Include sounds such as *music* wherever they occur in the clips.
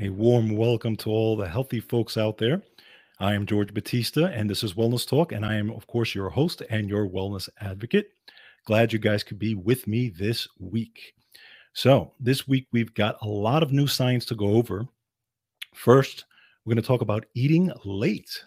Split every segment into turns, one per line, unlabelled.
A warm welcome to all the healthy folks out there. I am George Batista, and this is Wellness Talk, and I am, of course, your host and your wellness advocate. Glad you guys could be with me this week. So, this week we've got a lot of new science to go over. First, we're going to talk about eating late.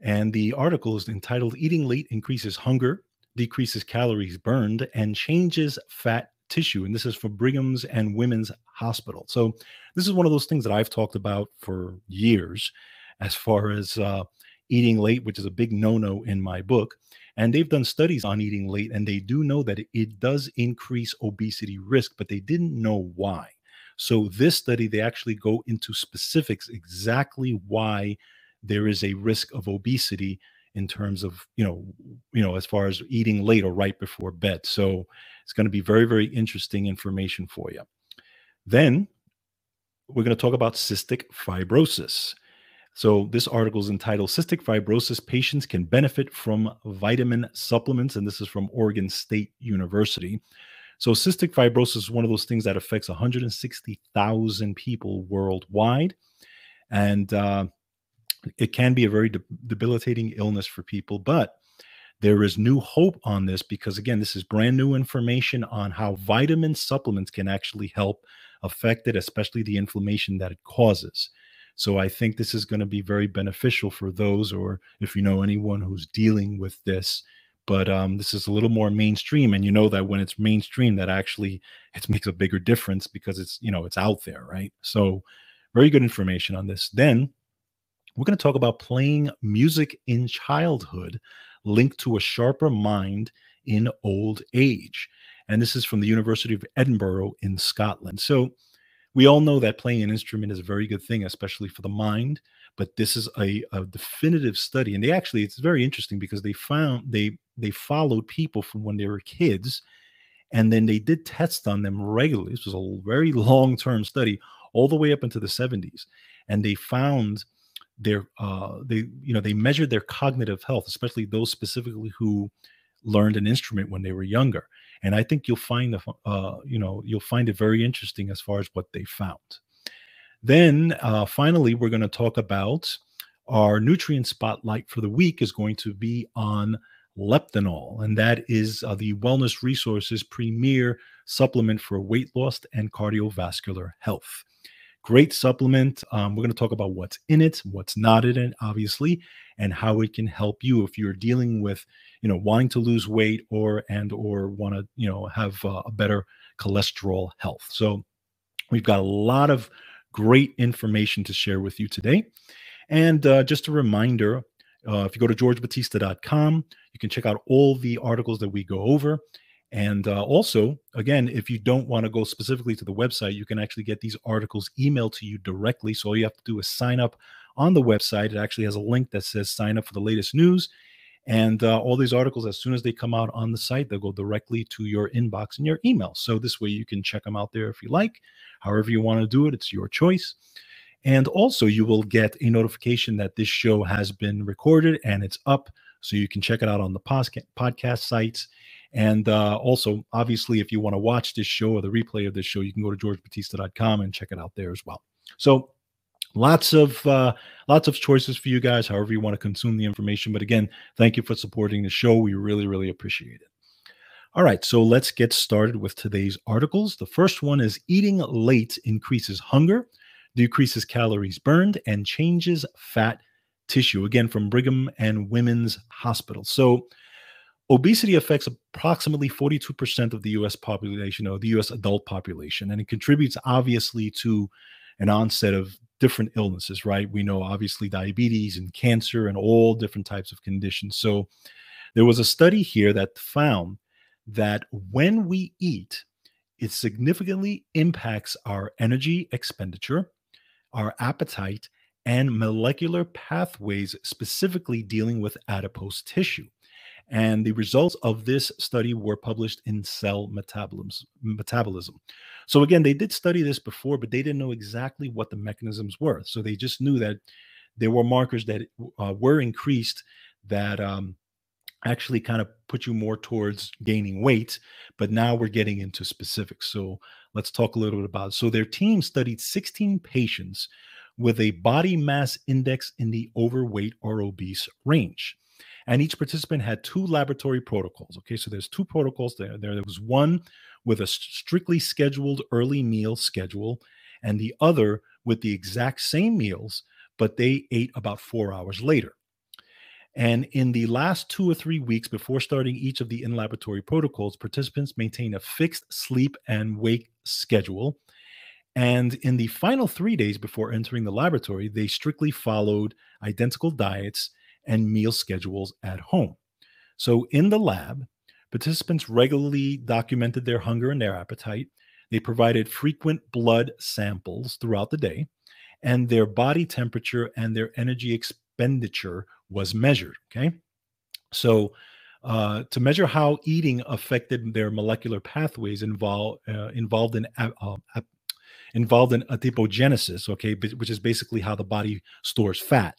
And the article is entitled Eating Late Increases Hunger, Decreases Calories Burned, and Changes Fat tissue. And this is for Brigham's and Women's Hospital. So this is one of those things that I've talked about for years as far as uh, eating late, which is a big no no in my book. And they've done studies on eating late, and they do know that it does increase obesity risk, but they didn't know why. So, this study, they actually go into specifics exactly why there is a risk of obesity in terms of you know you know as far as eating late or right before bed so it's going to be very very interesting information for you then we're going to talk about cystic fibrosis. So this article is entitled cystic fibrosis patients can benefit from vitamin supplements and this is from oregon state university. So cystic fibrosis is one of those things that affects 160000 people worldwide and uh, it can be a very de- debilitating illness for people, but there is new hope on this because, again, this is brand new information on how vitamin supplements can actually help affect it, especially the inflammation that it causes. So I think this is going to be very beneficial for those, or if you know anyone who's dealing with this. But um, this is a little more mainstream, and you know that when it's mainstream, that actually it makes a bigger difference because it's you know it's out there, right? So very good information on this. Then we're going to talk about playing music in childhood linked to a sharper mind in old age. And this is from the University of Edinburgh in Scotland. So we all know that playing an instrument is a very good thing, especially for the mind. But this is a, a definitive study, and they actually it's very interesting because they found they they followed people from when they were kids, and then they did tests on them regularly. This was a very *laughs* long term study, all the way up into the 70s, and they found their uh, they you know they measured their cognitive health, especially those specifically who learned an instrument when they were younger. And I think you'll find the uh, you know you'll find it very interesting as far as what they found. Then uh, finally, we're going to talk about our nutrient spotlight for the week is going to be on Leptinal, and that is uh, the Wellness Resources premier supplement for weight loss and cardiovascular health. Great supplement. Um, we're going to talk about what's in it, what's not in it, obviously, and how it can help you if you're dealing with, you know, wanting to lose weight or and or want to, you know, have uh, a better cholesterol health. So we've got a lot of great information to share with you today. And uh, just a reminder, uh, if you go to georgebatista.com, you can check out all the articles that we go over. And uh, also, again, if you don't want to go specifically to the website, you can actually get these articles emailed to you directly. So all you have to do is sign up on the website. It actually has a link that says sign up for the latest news. And uh, all these articles, as soon as they come out on the site, they'll go directly to your inbox and your email. So this way you can check them out there if you like. However, you want to do it, it's your choice. And also, you will get a notification that this show has been recorded and it's up. So you can check it out on the podcast sites and uh, also, obviously, if you want to watch this show or the replay of this show, you can go to georgebatista.com and check it out there as well. So, lots of uh, lots of choices for you guys, however you want to consume the information. But again, thank you for supporting the show. We really, really appreciate it. All right, so let's get started with today's articles. The first one is eating late increases hunger, decreases calories burned, and changes fat tissue. Again, from Brigham and Women's Hospital. So Obesity affects approximately 42% of the US population or the US adult population, and it contributes obviously to an onset of different illnesses, right? We know obviously diabetes and cancer and all different types of conditions. So there was a study here that found that when we eat, it significantly impacts our energy expenditure, our appetite, and molecular pathways, specifically dealing with adipose tissue. And the results of this study were published in Cell Metabolism. So, again, they did study this before, but they didn't know exactly what the mechanisms were. So, they just knew that there were markers that uh, were increased that um, actually kind of put you more towards gaining weight. But now we're getting into specifics. So let's talk a little bit about it. So their team studied 16 patients with a body mass index in the overweight or obese range. And each participant had two laboratory protocols. Okay, so there's two protocols there. There was one with a strictly scheduled early meal schedule, and the other with the exact same meals, but they ate about four hours later. And in the last two or three weeks before starting each of the in laboratory protocols, participants maintain a fixed sleep and wake schedule and in the final three days before entering the laboratory, they strictly followed identical diets and meal schedules at home. So in the lab, participants regularly documented their hunger and their appetite. They provided frequent blood samples throughout the day, and their body temperature and their energy expenditure was measured. Okay. So, uh, to measure how eating affected their molecular pathways involved uh, involved in uh, involved in adipogenesis, okay, which is basically how the body stores fat.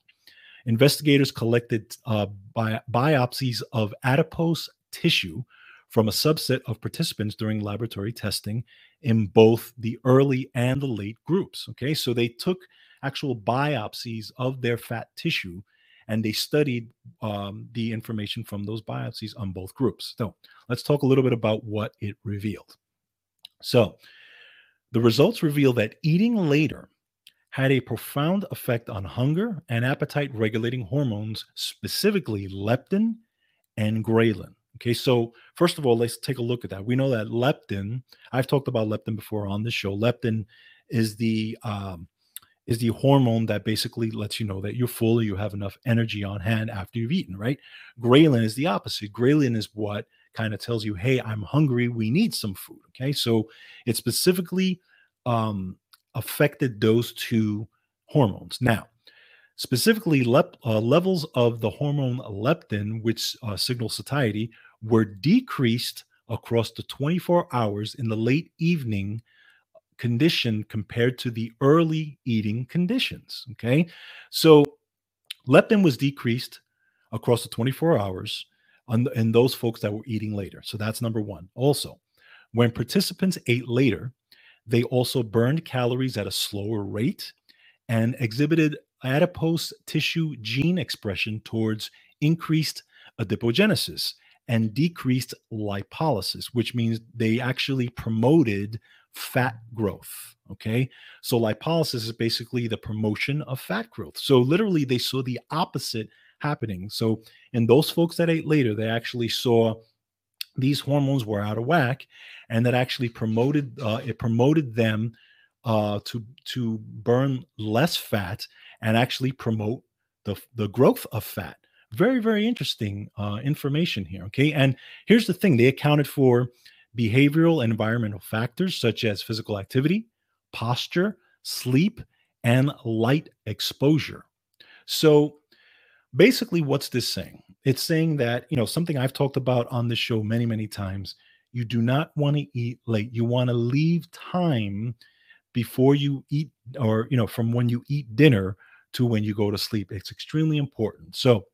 Investigators collected uh, bi- biopsies of adipose tissue from a subset of participants during laboratory testing in both the early and the late groups. Okay, so they took actual biopsies of their fat tissue and they studied um, the information from those biopsies on both groups. So let's talk a little bit about what it revealed. So, the results reveal that eating later had a profound effect on hunger and appetite regulating hormones, specifically leptin and ghrelin. Okay, so first of all, let's take a look at that. We know that leptin, I've talked about leptin before on this show. Leptin is the um, is the hormone that basically lets you know that you're full, you have enough energy on hand after you've eaten, right? Ghrelin is the opposite. Ghrelin is what kind of tells you, hey, I'm hungry, we need some food. Okay. So it specifically um, affected those two hormones. Now, specifically, lep- uh, levels of the hormone leptin, which uh, signals satiety, were decreased across the 24 hours in the late evening condition compared to the early eating conditions. Okay. So leptin was decreased across the 24 hours on the, in those folks that were eating later. So that's number one. Also, when participants ate later, they also burned calories at a slower rate and exhibited adipose tissue gene expression towards increased adipogenesis and decreased lipolysis, which means they actually promoted fat growth. Okay. So lipolysis is basically the promotion of fat growth. So literally, they saw the opposite happening. So in those folks that ate later, they actually saw these hormones were out of whack and that actually promoted uh, it promoted them uh, to to burn less fat and actually promote the the growth of fat. Very very interesting uh, information here okay? And here's the thing they accounted for behavioral and environmental factors such as physical activity posture sleep and light exposure. So basically what's this saying it's saying that you know something i've talked about on this show many many times you do not want to eat late. You want to leave time before you eat or you know from when you eat dinner to when you go to sleep. It's extremely important. So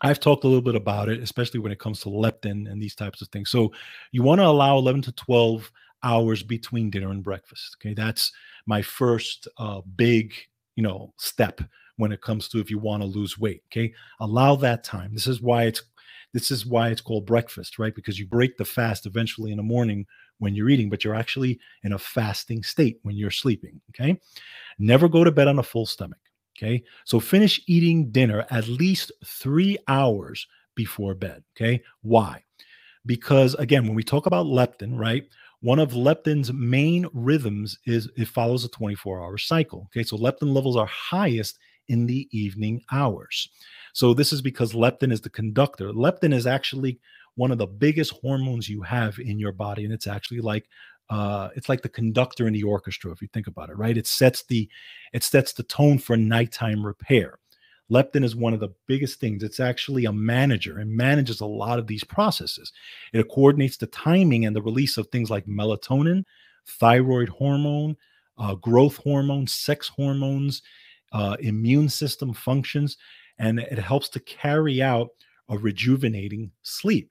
i've talked a little bit about it especially when it comes to leptin and these types of things. So you want to allow 11 to 12 hours between dinner and breakfast okay? That's my first uh, big you know step when it comes to if you want to lose weight. Okay. Allow that time. This is why it's this is why it's called breakfast, right? Because you break the fast eventually in the morning when you're eating, but you're actually in a fasting state when you're sleeping. Okay. Never go to bed on a full stomach. Okay. So finish eating dinner at least three hours before bed. Okay. Why? Because again, when we talk about leptin, right? One of leptin's main rhythms is it follows a 24 hour cycle. Okay. So leptin levels are highest in the evening hours. So this is because leptin is the conductor. Leptin is actually one of the biggest hormones you have in your body, and it's actually like uh, it's like the conductor in the orchestra if you think about it right it sets the it sets the tone for nighttime repair leptin is one of the biggest things it's actually a manager and manages a lot of these processes it coordinates the timing and the release of things like melatonin thyroid hormone uh, growth hormone sex hormones uh, immune system functions, and it helps to carry out a rejuvenating sleep.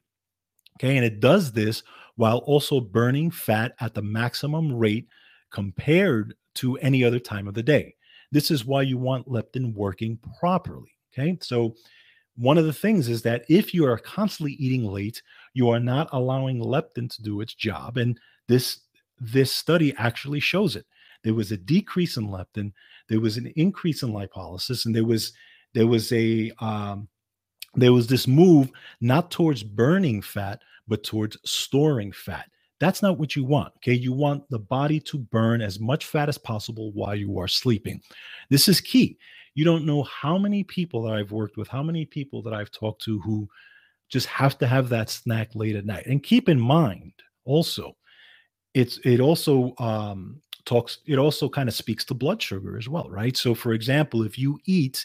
Okay. And it does this while also burning fat at the maximum rate compared to any other time of the day. This is why you want leptin working properly. Okay. So, one of the things is that if you are constantly eating late, you are not allowing leptin to do its job. And this this study actually shows it. There was a decrease in leptin, there was an increase in lipolysis, and there was there was a um, there was this move not towards burning fat, but towards storing fat. That's not what you want. Okay. You want the body to burn as much fat as possible while you are sleeping. This is key. You don't know how many people that I've worked with, how many people that I've talked to who just have to have that snack late at night. And keep in mind also, it's it also um talks it also kind of speaks to blood sugar as well, right? So for example, if you eat,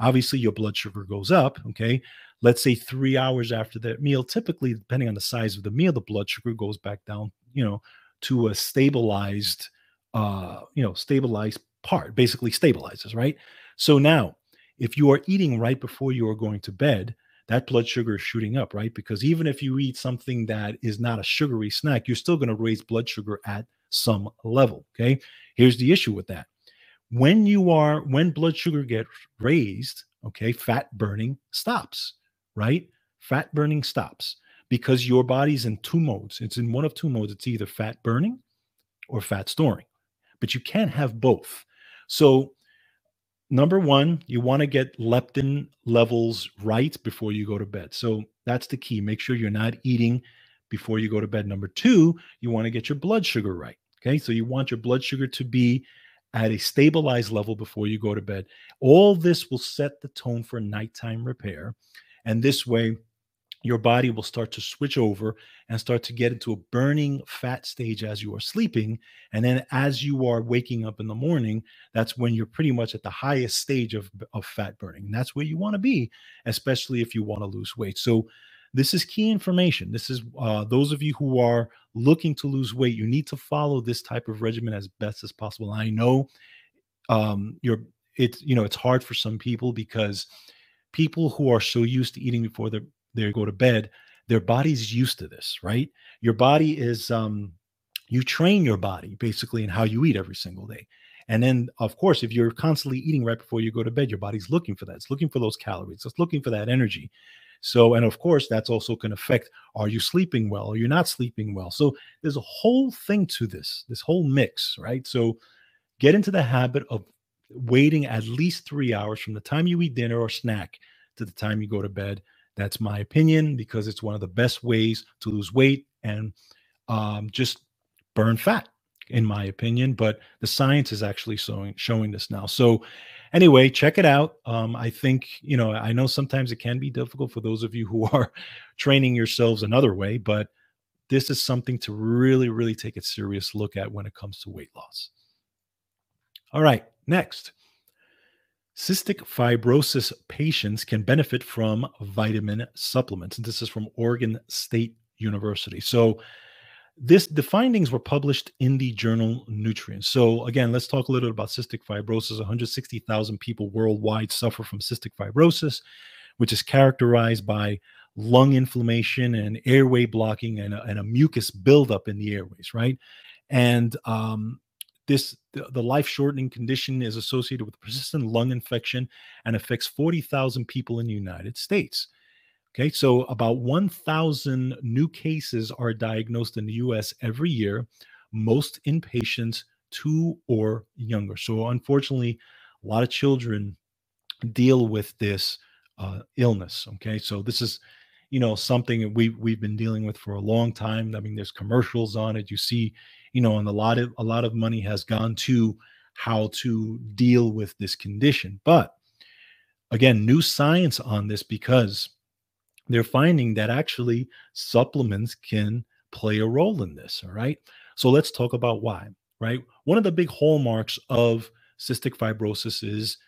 obviously your blood sugar goes up, okay? let's say three hours after that meal, typically, depending on the size of the meal, the blood sugar goes back down, you know, to a stabilized, uh, you know, stabilized part, basically stabilizes, right? So now, if you are eating right before you are going to bed, that blood sugar is shooting up, right? Because even if you eat something that is not a sugary snack, you're still going to raise blood sugar at some level. Okay. Here's the issue with that. When you are, when blood sugar gets raised, okay, fat burning stops right? Fat burning stops because your body's in two modes. It's in one of two modes. It's either fat burning or fat storing, but you can't have both. So, number one, you want to get leptin levels right before you go to bed. So, that's the key. Make sure you're not eating before you go to bed. Number two, you want to get your blood sugar right. Okay. So, you want your blood sugar to be at a stabilized level before you go to bed. All this will set the tone for nighttime repair. And this way, your body will start to switch over and start to get into a burning fat stage as you are sleeping. And then as you are waking up in the morning, that's when you're pretty much at the highest stage of, of fat burning. And that's where you want to be, especially if you want to lose weight. So this is key information. This is uh, those of you who are looking to lose weight, you need to follow this type of regimen as best as possible. I know um, you're it's you know it's hard for some people because people who are so used to eating before they they go to bed, their body's used to this, right? Your body is um you train your body basically in how you eat every single day. And then, of course, if you're constantly eating right before you go to bed, your body's looking for that. It's looking for those calories. It's looking for that energy. So, and of course, that's also can affect are you sleeping well? Are you not sleeping well? So, there's a whole thing to this, this whole mix, right? So, get into the habit of waiting at least three hours from the time you eat dinner or snack to the time you go to bed. That's my opinion because it's one of the best ways to lose weight and um, just burn fat, in my opinion. But the science is actually showing showing this now. So anyway, check it out. Um, I think you know I know sometimes it can be difficult for those of you who are *laughs* training yourselves another way, but this is something to really, really take a serious look at when it comes to weight loss. All right, next. Cystic fibrosis patients can benefit from vitamin supplements. And this is from Oregon State University. So this the findings were published in the journal Nutrients. So again, let's talk a little bit about cystic fibrosis. 160,000 people worldwide suffer from cystic fibrosis, which is characterized by lung inflammation and airway blocking and a, and a mucus buildup in the airways, right? And um, this the, the life shortening condition is associated with persistent lung infection and affects 40,000 people in the United States. Okay, so about 1,000 new cases are diagnosed in the US every year, most in patients two or younger. So, unfortunately, a lot of children deal with this uh, illness. Okay, so this is you know something we we've been dealing with for a long time. I mean, there's commercials on it. You see you know, and a lot of a lot of money has gone to how to deal with this condition. But again, new science on this because they're finding that actually supplements can play a role in this. All right. So let's talk about why. Right. One of the big hallmarks of cystic fibrosis is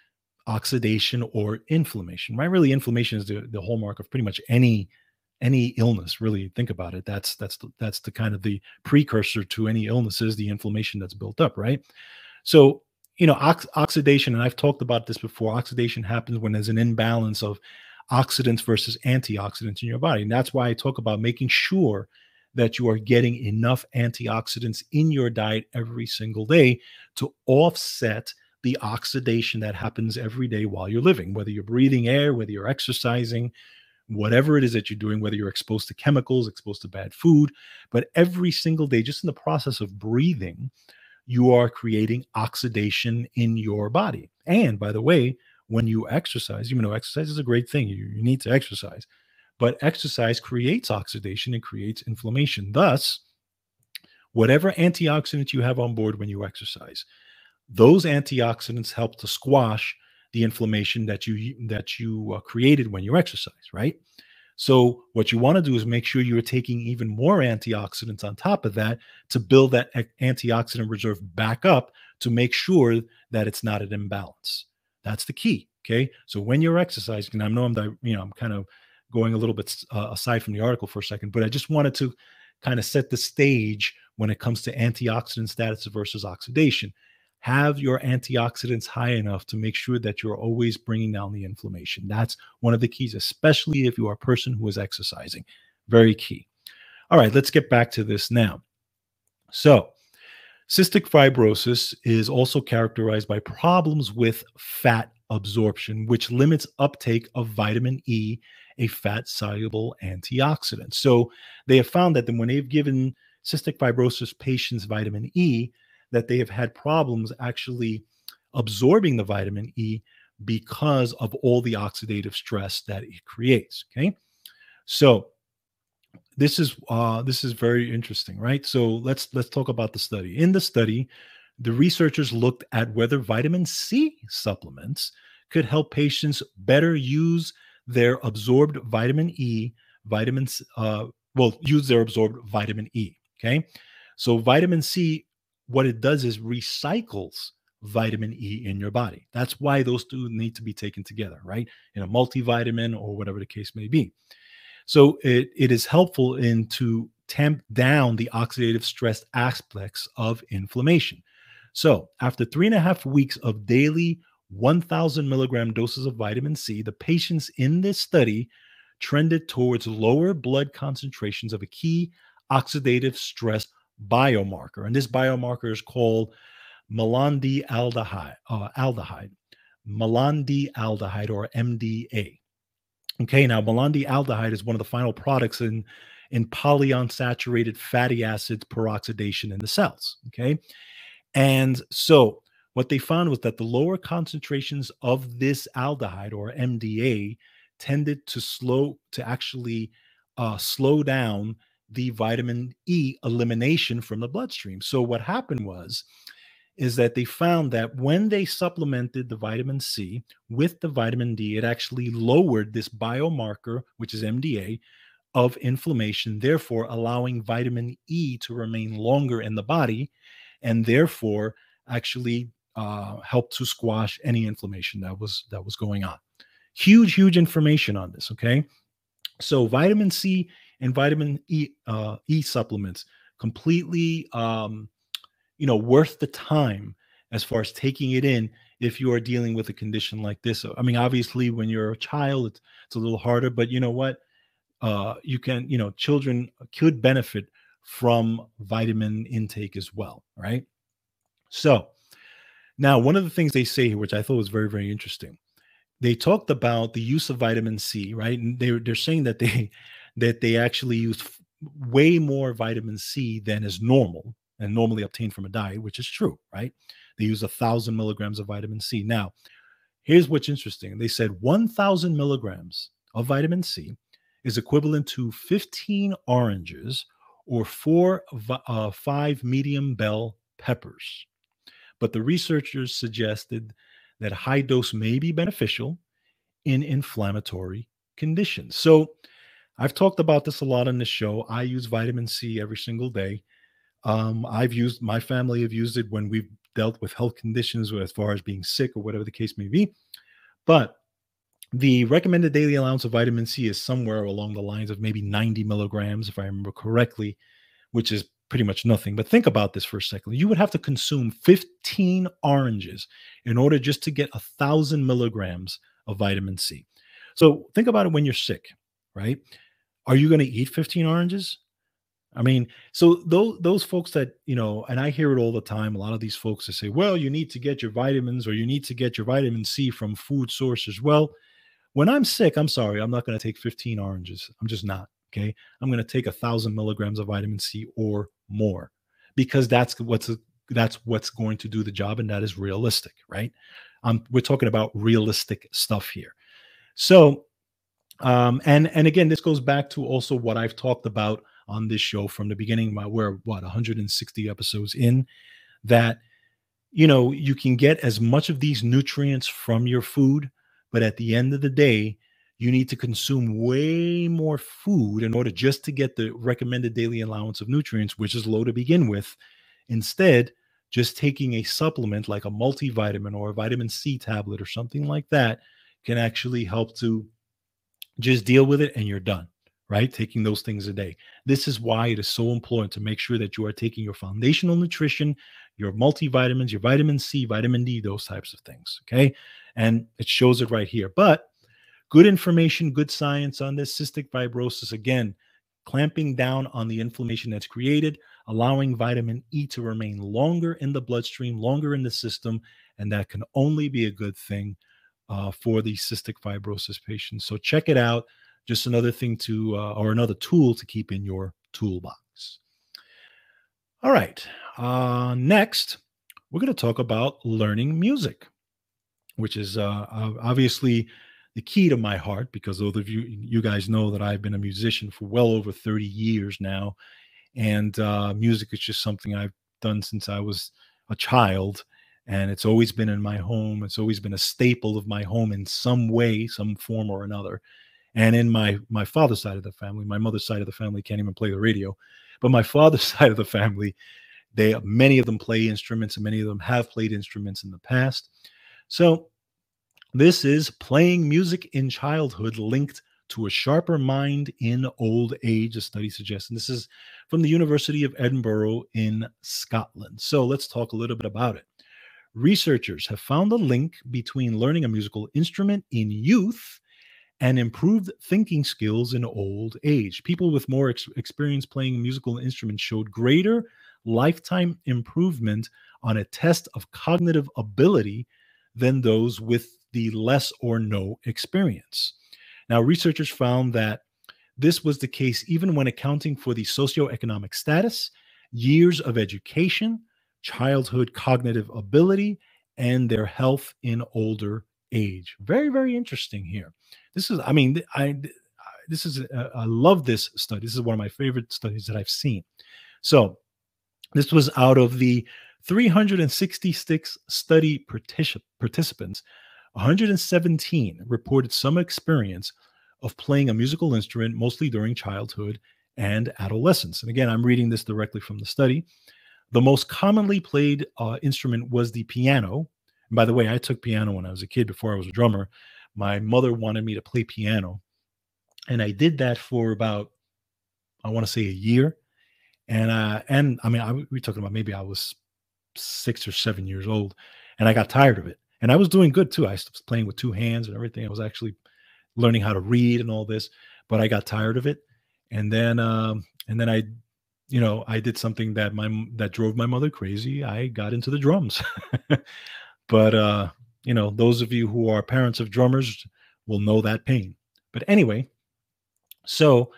oxidation or inflammation, right? Really, inflammation is the, the hallmark of pretty much any any illness really think about it that's that's the, that's the kind of the precursor to any illnesses the inflammation that's built up right so you know ox- oxidation and i've talked about this before oxidation happens when there's an imbalance of oxidants versus antioxidants in your body. And that's why I talk about making sure that you are getting enough antioxidants in your diet every single day to offset the oxidation that happens every day while you're living, whether you're breathing air, whether you're exercising, whatever it is that you're doing, whether you're exposed to chemicals, exposed to bad food. But every single day, just in the process of breathing, you are creating oxidation in your body. And by the way, when you exercise, even though exercise is a great thing, you, you need to exercise, but exercise creates oxidation and creates inflammation. Thus, whatever antioxidants you have on board when you exercise, those antioxidants help to squash the inflammation that you that you uh, created when you exercise, right? So what you want to do is make sure you're taking even more antioxidants on top of that to build that antioxidant reserve back up to make sure that it's not an imbalance. That's the key. Okay. So when you're exercising, and I know I'm, you know, I'm kind of going a little bit uh, aside from the article for a second, but I just wanted to kind of set the stage when it comes to antioxidant status versus oxidation. Have your antioxidants high enough to make sure that you're always bringing down the inflammation. That's one of the keys, especially if you are a person who is exercising. Very key. All right, let's get back to this now. So, Cystic fibrosis is also characterized by problems with fat absorption, which limits uptake of vitamin E, a fat soluble antioxidant. So they have found that when they've given cystic fibrosis patients vitamin E, that they have had problems actually absorbing the vitamin E because of all the oxidative stress that it creates. Okay. So this is uh, this is very interesting, right? So let's let's talk about the study. In the study, the researchers looked at whether vitamin C supplements could help patients better use their absorbed vitamin E, vitamins, uh, well, use their absorbed vitamin E. Okay, so vitamin C, what it does is recycles vitamin E in your body. That's why those two need to be taken together, right? In a multivitamin or whatever the case may be. So it, it is helpful in to tamp down the oxidative stress aspects of inflammation. So after three and a half weeks of daily 1,000 milligram doses of vitamin C, the patients in this study trended towards lower blood concentrations of a key oxidative stress biomarker. And this biomarker is called malondialdehyde, uh, aldehyde, or MDA. Okay, now malondialdehyde is one of the final products in in polyunsaturated fatty acids peroxidation in the cells. Okay, and so what they found was that the lower concentrations of this aldehyde or MDA tended to slow to actually uh, slow down the vitamin E elimination from the bloodstream. So what happened was is that they found that when they supplemented the vitamin C with the vitamin D, it actually lowered this biomarker, which is MDA, of inflammation, therefore allowing vitamin E to remain longer in the body and therefore actually uh, help to squash any inflammation that was that was going on. Huge, huge information on this. Okay, so vitamin C and vitamin E uh, E supplements completely um, you know worth the time as far as taking it in if you are dealing with a condition like this. I mean obviously when you're a child it's, it's a little harder but you know what? Uh, you can you know children could benefit from vitamin intake as well right? So now one of the things they say here which i thought was very very interesting they talked about the use of vitamin c right? And they, they're saying that they *laughs* that they actually use way more vitamin c than is normal and normally obtained from a diet, which is true, right? They use a thousand milligrams of vitamin C. Now, here's what's interesting. They said 1,000 milligrams of vitamin C is equivalent to 15 oranges or four, uh, five medium bell peppers. But the researchers suggested that high dose may be beneficial in inflammatory conditions. So I've talked about this a lot on the show. I use vitamin C every single day. Um, I've used my family have used it when we've dealt with health conditions as far as being sick or whatever the case may be. But the recommended daily allowance of vitamin C is somewhere along the lines of maybe 90 milligrams, if I remember correctly, which is pretty much nothing. But think about this for a second. You would have to consume 15 oranges in order just to get a thousand milligrams of vitamin C. So think about it when you're sick, right? Are you going to eat 15 oranges? I mean, so those those folks that you know, and I hear it all the time. A lot of these folks that say, "Well, you need to get your vitamins, or you need to get your vitamin C from food sources." Well, when I'm sick, I'm sorry, I'm not going to take 15 oranges. I'm just not. Okay, I'm going to take a thousand milligrams of vitamin C or more, because that's what's that's what's going to do the job, and that is realistic, right? Um, we're talking about realistic stuff here. So, um, and and again, this goes back to also what I've talked about on this show from the beginning. We're what 160 episodes in that you know you can get as much of these nutrients from your food, but at the end of the day, you need to consume way more food in order just to get the recommended daily allowance of nutrients, which is low to begin with. Instead, just taking a supplement like a multivitamin or a vitamin C tablet or something like that can actually help to just deal with it and you're done right? Taking those things a day. This is why it is so important to make sure that you are taking your foundational nutrition, your multivitamins, your vitamin C, vitamin D, those types of things. Okay. And it shows it right here. But good information, good science on this cystic fibrosis. Again, clamping down on the inflammation that's created, allowing vitamin E to remain longer in the bloodstream, longer in the system. And that can only be a good thing uh, for these cystic fibrosis patients. So check it out just another thing to uh, or another tool to keep in your toolbox. All right uh, next we're going to talk about learning music which is uh, obviously the key to my heart because those of you you guys know that i've been a musician for well over 30 years now and uh, music is just something i've done since i was a child and it's always been in my home it's always been a staple of my home in some way some form or another and in my my father's side of the family, my mother's side of the family can't even play the radio, but my father's *laughs* side of the family, they many of them play instruments, and many of them have played instruments in the past. So this is playing music in childhood linked to a sharper mind in old age, a study suggests. And this is from the University of Edinburgh in Scotland. So let's talk a little bit about it. Researchers have found a link between learning a musical instrument in youth and improved thinking skills in old age. People with more ex- experience playing musical instruments showed greater lifetime improvement on a test of cognitive ability than those with the less or no experience. Now, researchers found that this was the case even when accounting for the socioeconomic status, years of education, childhood cognitive ability, and their health in older age. Very, very interesting here. This is, I mean, I this is uh, I love this study. This is one of my favorite studies that I've seen. So, this was out of the 366 study participants, 117 reported some experience of playing a musical instrument, mostly during childhood and adolescence. And again, I'm reading this directly from the study. The most commonly played uh, instrument was the piano. And by the way, I took piano when I was a kid before I was a drummer my mother wanted me to play piano. And I did that for about, I want to say a year. And uh, and I mean, I, we talking about maybe I was six or seven years old, and I got tired of it. And I was doing good too. I was playing with two hands and everything. I was actually learning how to read and all this, but I got tired of it. And then um, and then I, you know, I did something that my that drove my mother crazy. I got into the drums. *laughs* but uh you know, those of you who are parents of drummers will know that pain. But anyway, so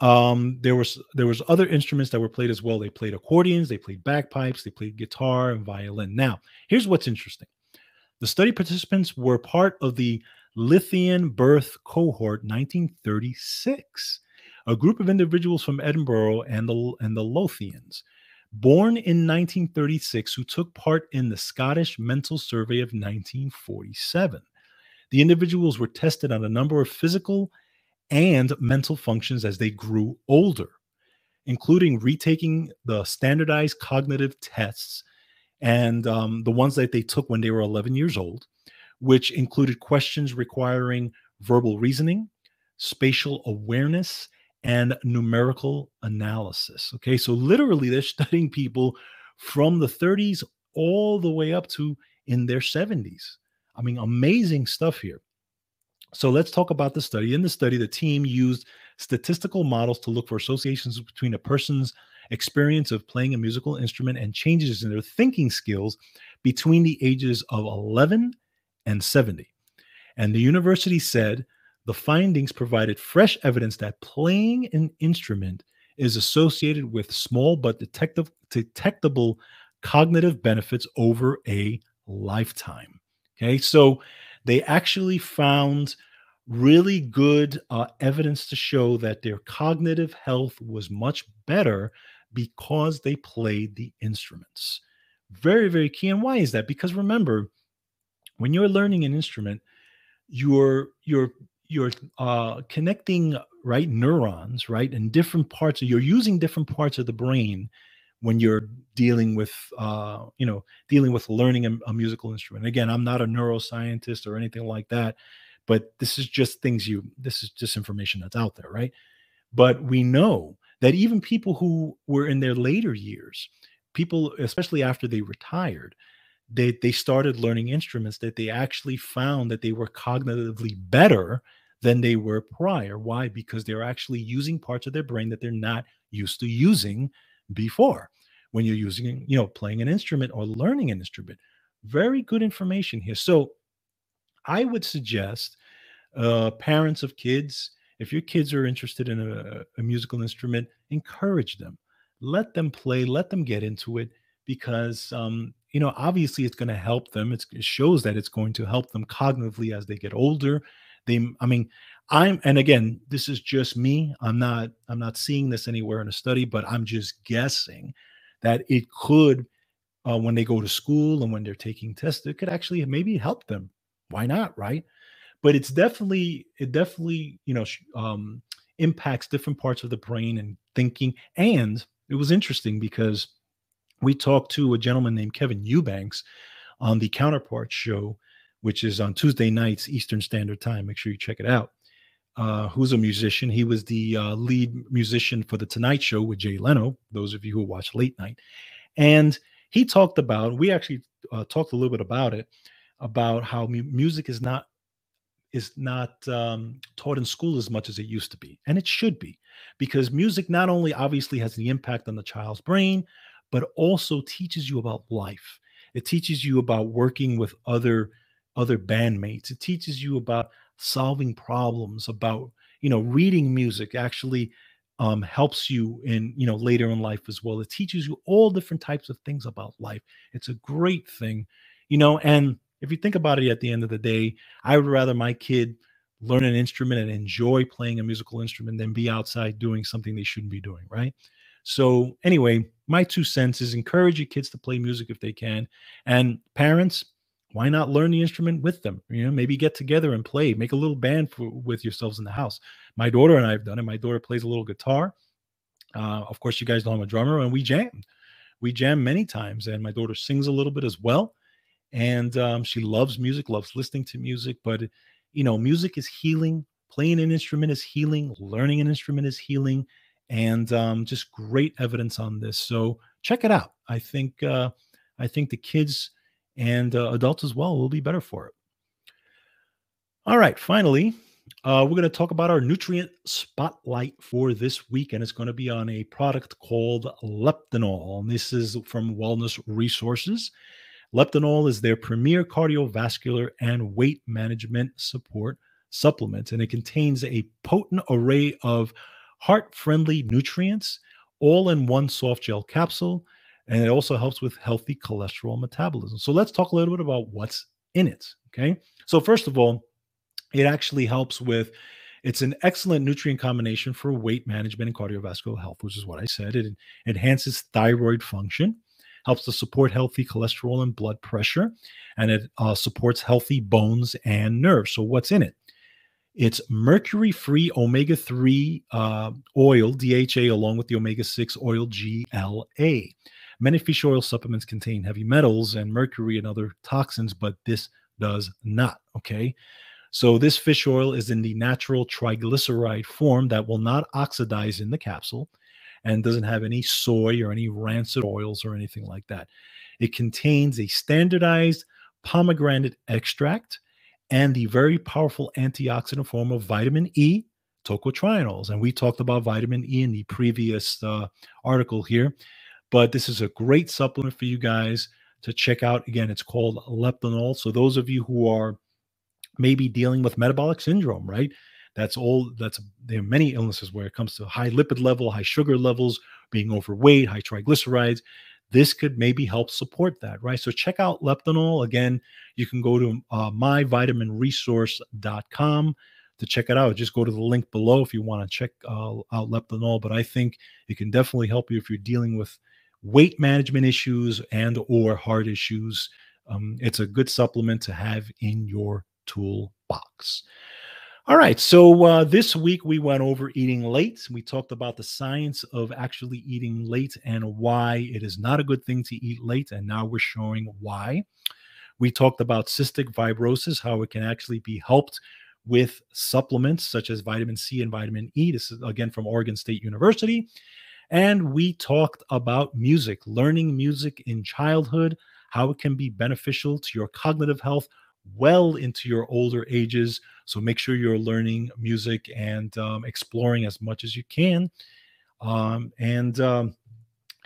um, there was there was other instruments that were played as well. They played accordions, they played bagpipes, they played guitar and violin. Now, here's what's interesting: the study participants were part of the Lothian birth cohort 1936, a group of individuals from Edinburgh and the and the Lothians born in 1936, who took part in the Scottish Mental Survey of 1947. The individuals were tested on a number of physical and mental functions as they grew older, including retaking the standardized cognitive tests and um, the ones that they took when they were 11 years old, which included questions requiring verbal reasoning, spatial awareness, and numerical analysis. Okay, so literally they're *laughs* studying people from the 30s all the way up to in their 70s. I mean, amazing stuff here. So let's talk about the study. In the study, the team used statistical models to look for associations between a person's experience of playing a musical instrument and changes in their thinking skills between the ages of 11 and 70. And the university said the findings provided fresh evidence that playing an instrument is associated with small but detectable cognitive benefits over a lifetime. Okay, so they actually found really good uh, evidence to show that their cognitive health was much better because they played the instruments. Very, very key. And why is that? Because remember, when you're learning an instrument, you're you're you're uh, connecting right neurons, right, in different parts. Of, you're using different parts of the brain when you're dealing with uh, you know dealing with learning a, a, musical instrument again i'm not a neuroscientist or anything like that but this is just things you this is just information that's out there right but we know that even people who were in their later years people especially after they retired they they started learning instruments that they actually found that they were cognitively better than they were prior why because they're actually using parts of their brain that they're not used to using before when you're using, you know, playing an instrument or learning an instrument. Very good information here. So I would suggest uh, parents of kids, if your kids are interested in a, a musical instrument, encourage them. Let them play, let them get into it because um, you know obviously it's going to help them it's, it shows that it's going to help them cognitively as they get older they i mean i'm and again this is just me. I'm not i'm not seeing this anywhere in a study but i'm just guessing that it could uh, when they go to school and when they're taking tests it could actually maybe help them. Why not right? But it's definitely it definitely you know um, impacts different parts of the brain and thinking. And it was interesting because we talked to a gentleman named kevin eubanks on the counterpart show which is on tuesday nights eastern standard time make sure you check it out uh, who's a musician. He was the uh, lead musician for the Tonight Show with Jay Leno. Those of you who watch late night, and he talked about. We actually uh, talked a little bit about it, about how mu- music is not is not um, taught in school as much as it used to be, and it should be, because music not only obviously has the impact on the child's brain, but also teaches you about life. It teaches you about working with other other bandmates. It teaches you about solving problems, about you know reading music actually um, helps you in you know later in life as well. It teaches you all different types of things about life. It's a great thing, you know. And if you think about it, at the end of the day, I would rather my kid learn an instrument and enjoy playing a musical instrument than be outside doing something they shouldn't be doing, right? So anyway, my two cents is encourage your kids to play music if they can, and parents why not learn the instrument with them? You know maybe get together and play make a little band for, with yourselves in the house. My daughter and i have done it. My daughter plays a little guitar. Uh, of course you guys know i'm a drummer and we jam we jam many times and my daughter sings a little bit as well. And um, she loves music loves listening to music but you know music is healing. Playing an instrument is healing. Learning an instrument is healing. And um, just great evidence on this. So check it out. I think uh, i think the kids and uh, adults as well will be better for it. All right, finally, uh, we're going to talk about our nutrient spotlight for this week, and it's going to be on a product called Leptinal. And this is from Wellness Resources. Leptinal is their premier cardiovascular and weight management support supplement, and it contains a potent array of heart friendly nutrients all in one soft gel capsule and it also helps with healthy cholesterol metabolism. So let's talk a little bit about what's in it. Okay. So, first of all, it actually helps with it's an excellent nutrient combination for weight management and cardiovascular health, which is what I said. It enhances thyroid function, helps to support healthy cholesterol and blood pressure, and it uh, supports healthy bones and nerves. So, what's in it? It's mercury free omega 3 uh, oil, DHA, along with the omega 6 oil, GLA. Many fish oil supplements contain heavy metals and mercury and other toxins, but this does not. Okay. So, this fish oil is in the natural triglyceride form that will not oxidize in the capsule and doesn't have any soy or any rancid oils or anything like that. It contains a standardized pomegranate extract and the very powerful antioxidant form of vitamin E, tocotrienols. And we talked about vitamin E in the previous uh, article here, but this is a great supplement for you guys to check out. Again, it's called Leptinal. So those of you who are maybe dealing with metabolic syndrome, right? That's all. That's there are many illnesses where it comes to high lipid level, high sugar levels, being overweight, high triglycerides. This could maybe help support that, right? So check out Leptinal. Again, you can go to uh, myvitaminresource.com to check it out. Just go to the link below if you want to check uh, out Leptinal. But I think it can definitely help you if you're dealing with weight management issues and or heart issues. Um, it's a good supplement to have in your toolbox. All right. So uh, this week we went over eating late. We talked about the science of actually eating late and why it is not a good thing to eat late. And now we're showing why. We talked about cystic fibrosis, how it can actually be helped with supplements such as vitamin C and vitamin E. This is again from Oregon State University. And we talked about music, learning music in childhood, how it can be beneficial to your cognitive health well into your older ages. So make sure you're learning music and um, exploring as much as you can, um, and um,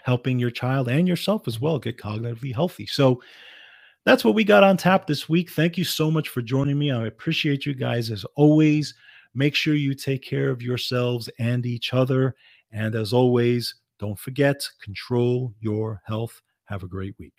helping your child and yourself as well get cognitively healthy. So that's what we got on tap this week. Thank you so much for joining me. I appreciate you guys as always. Make sure you take care of yourselves and each other. And as always, don't forget, control your health. Have a great week.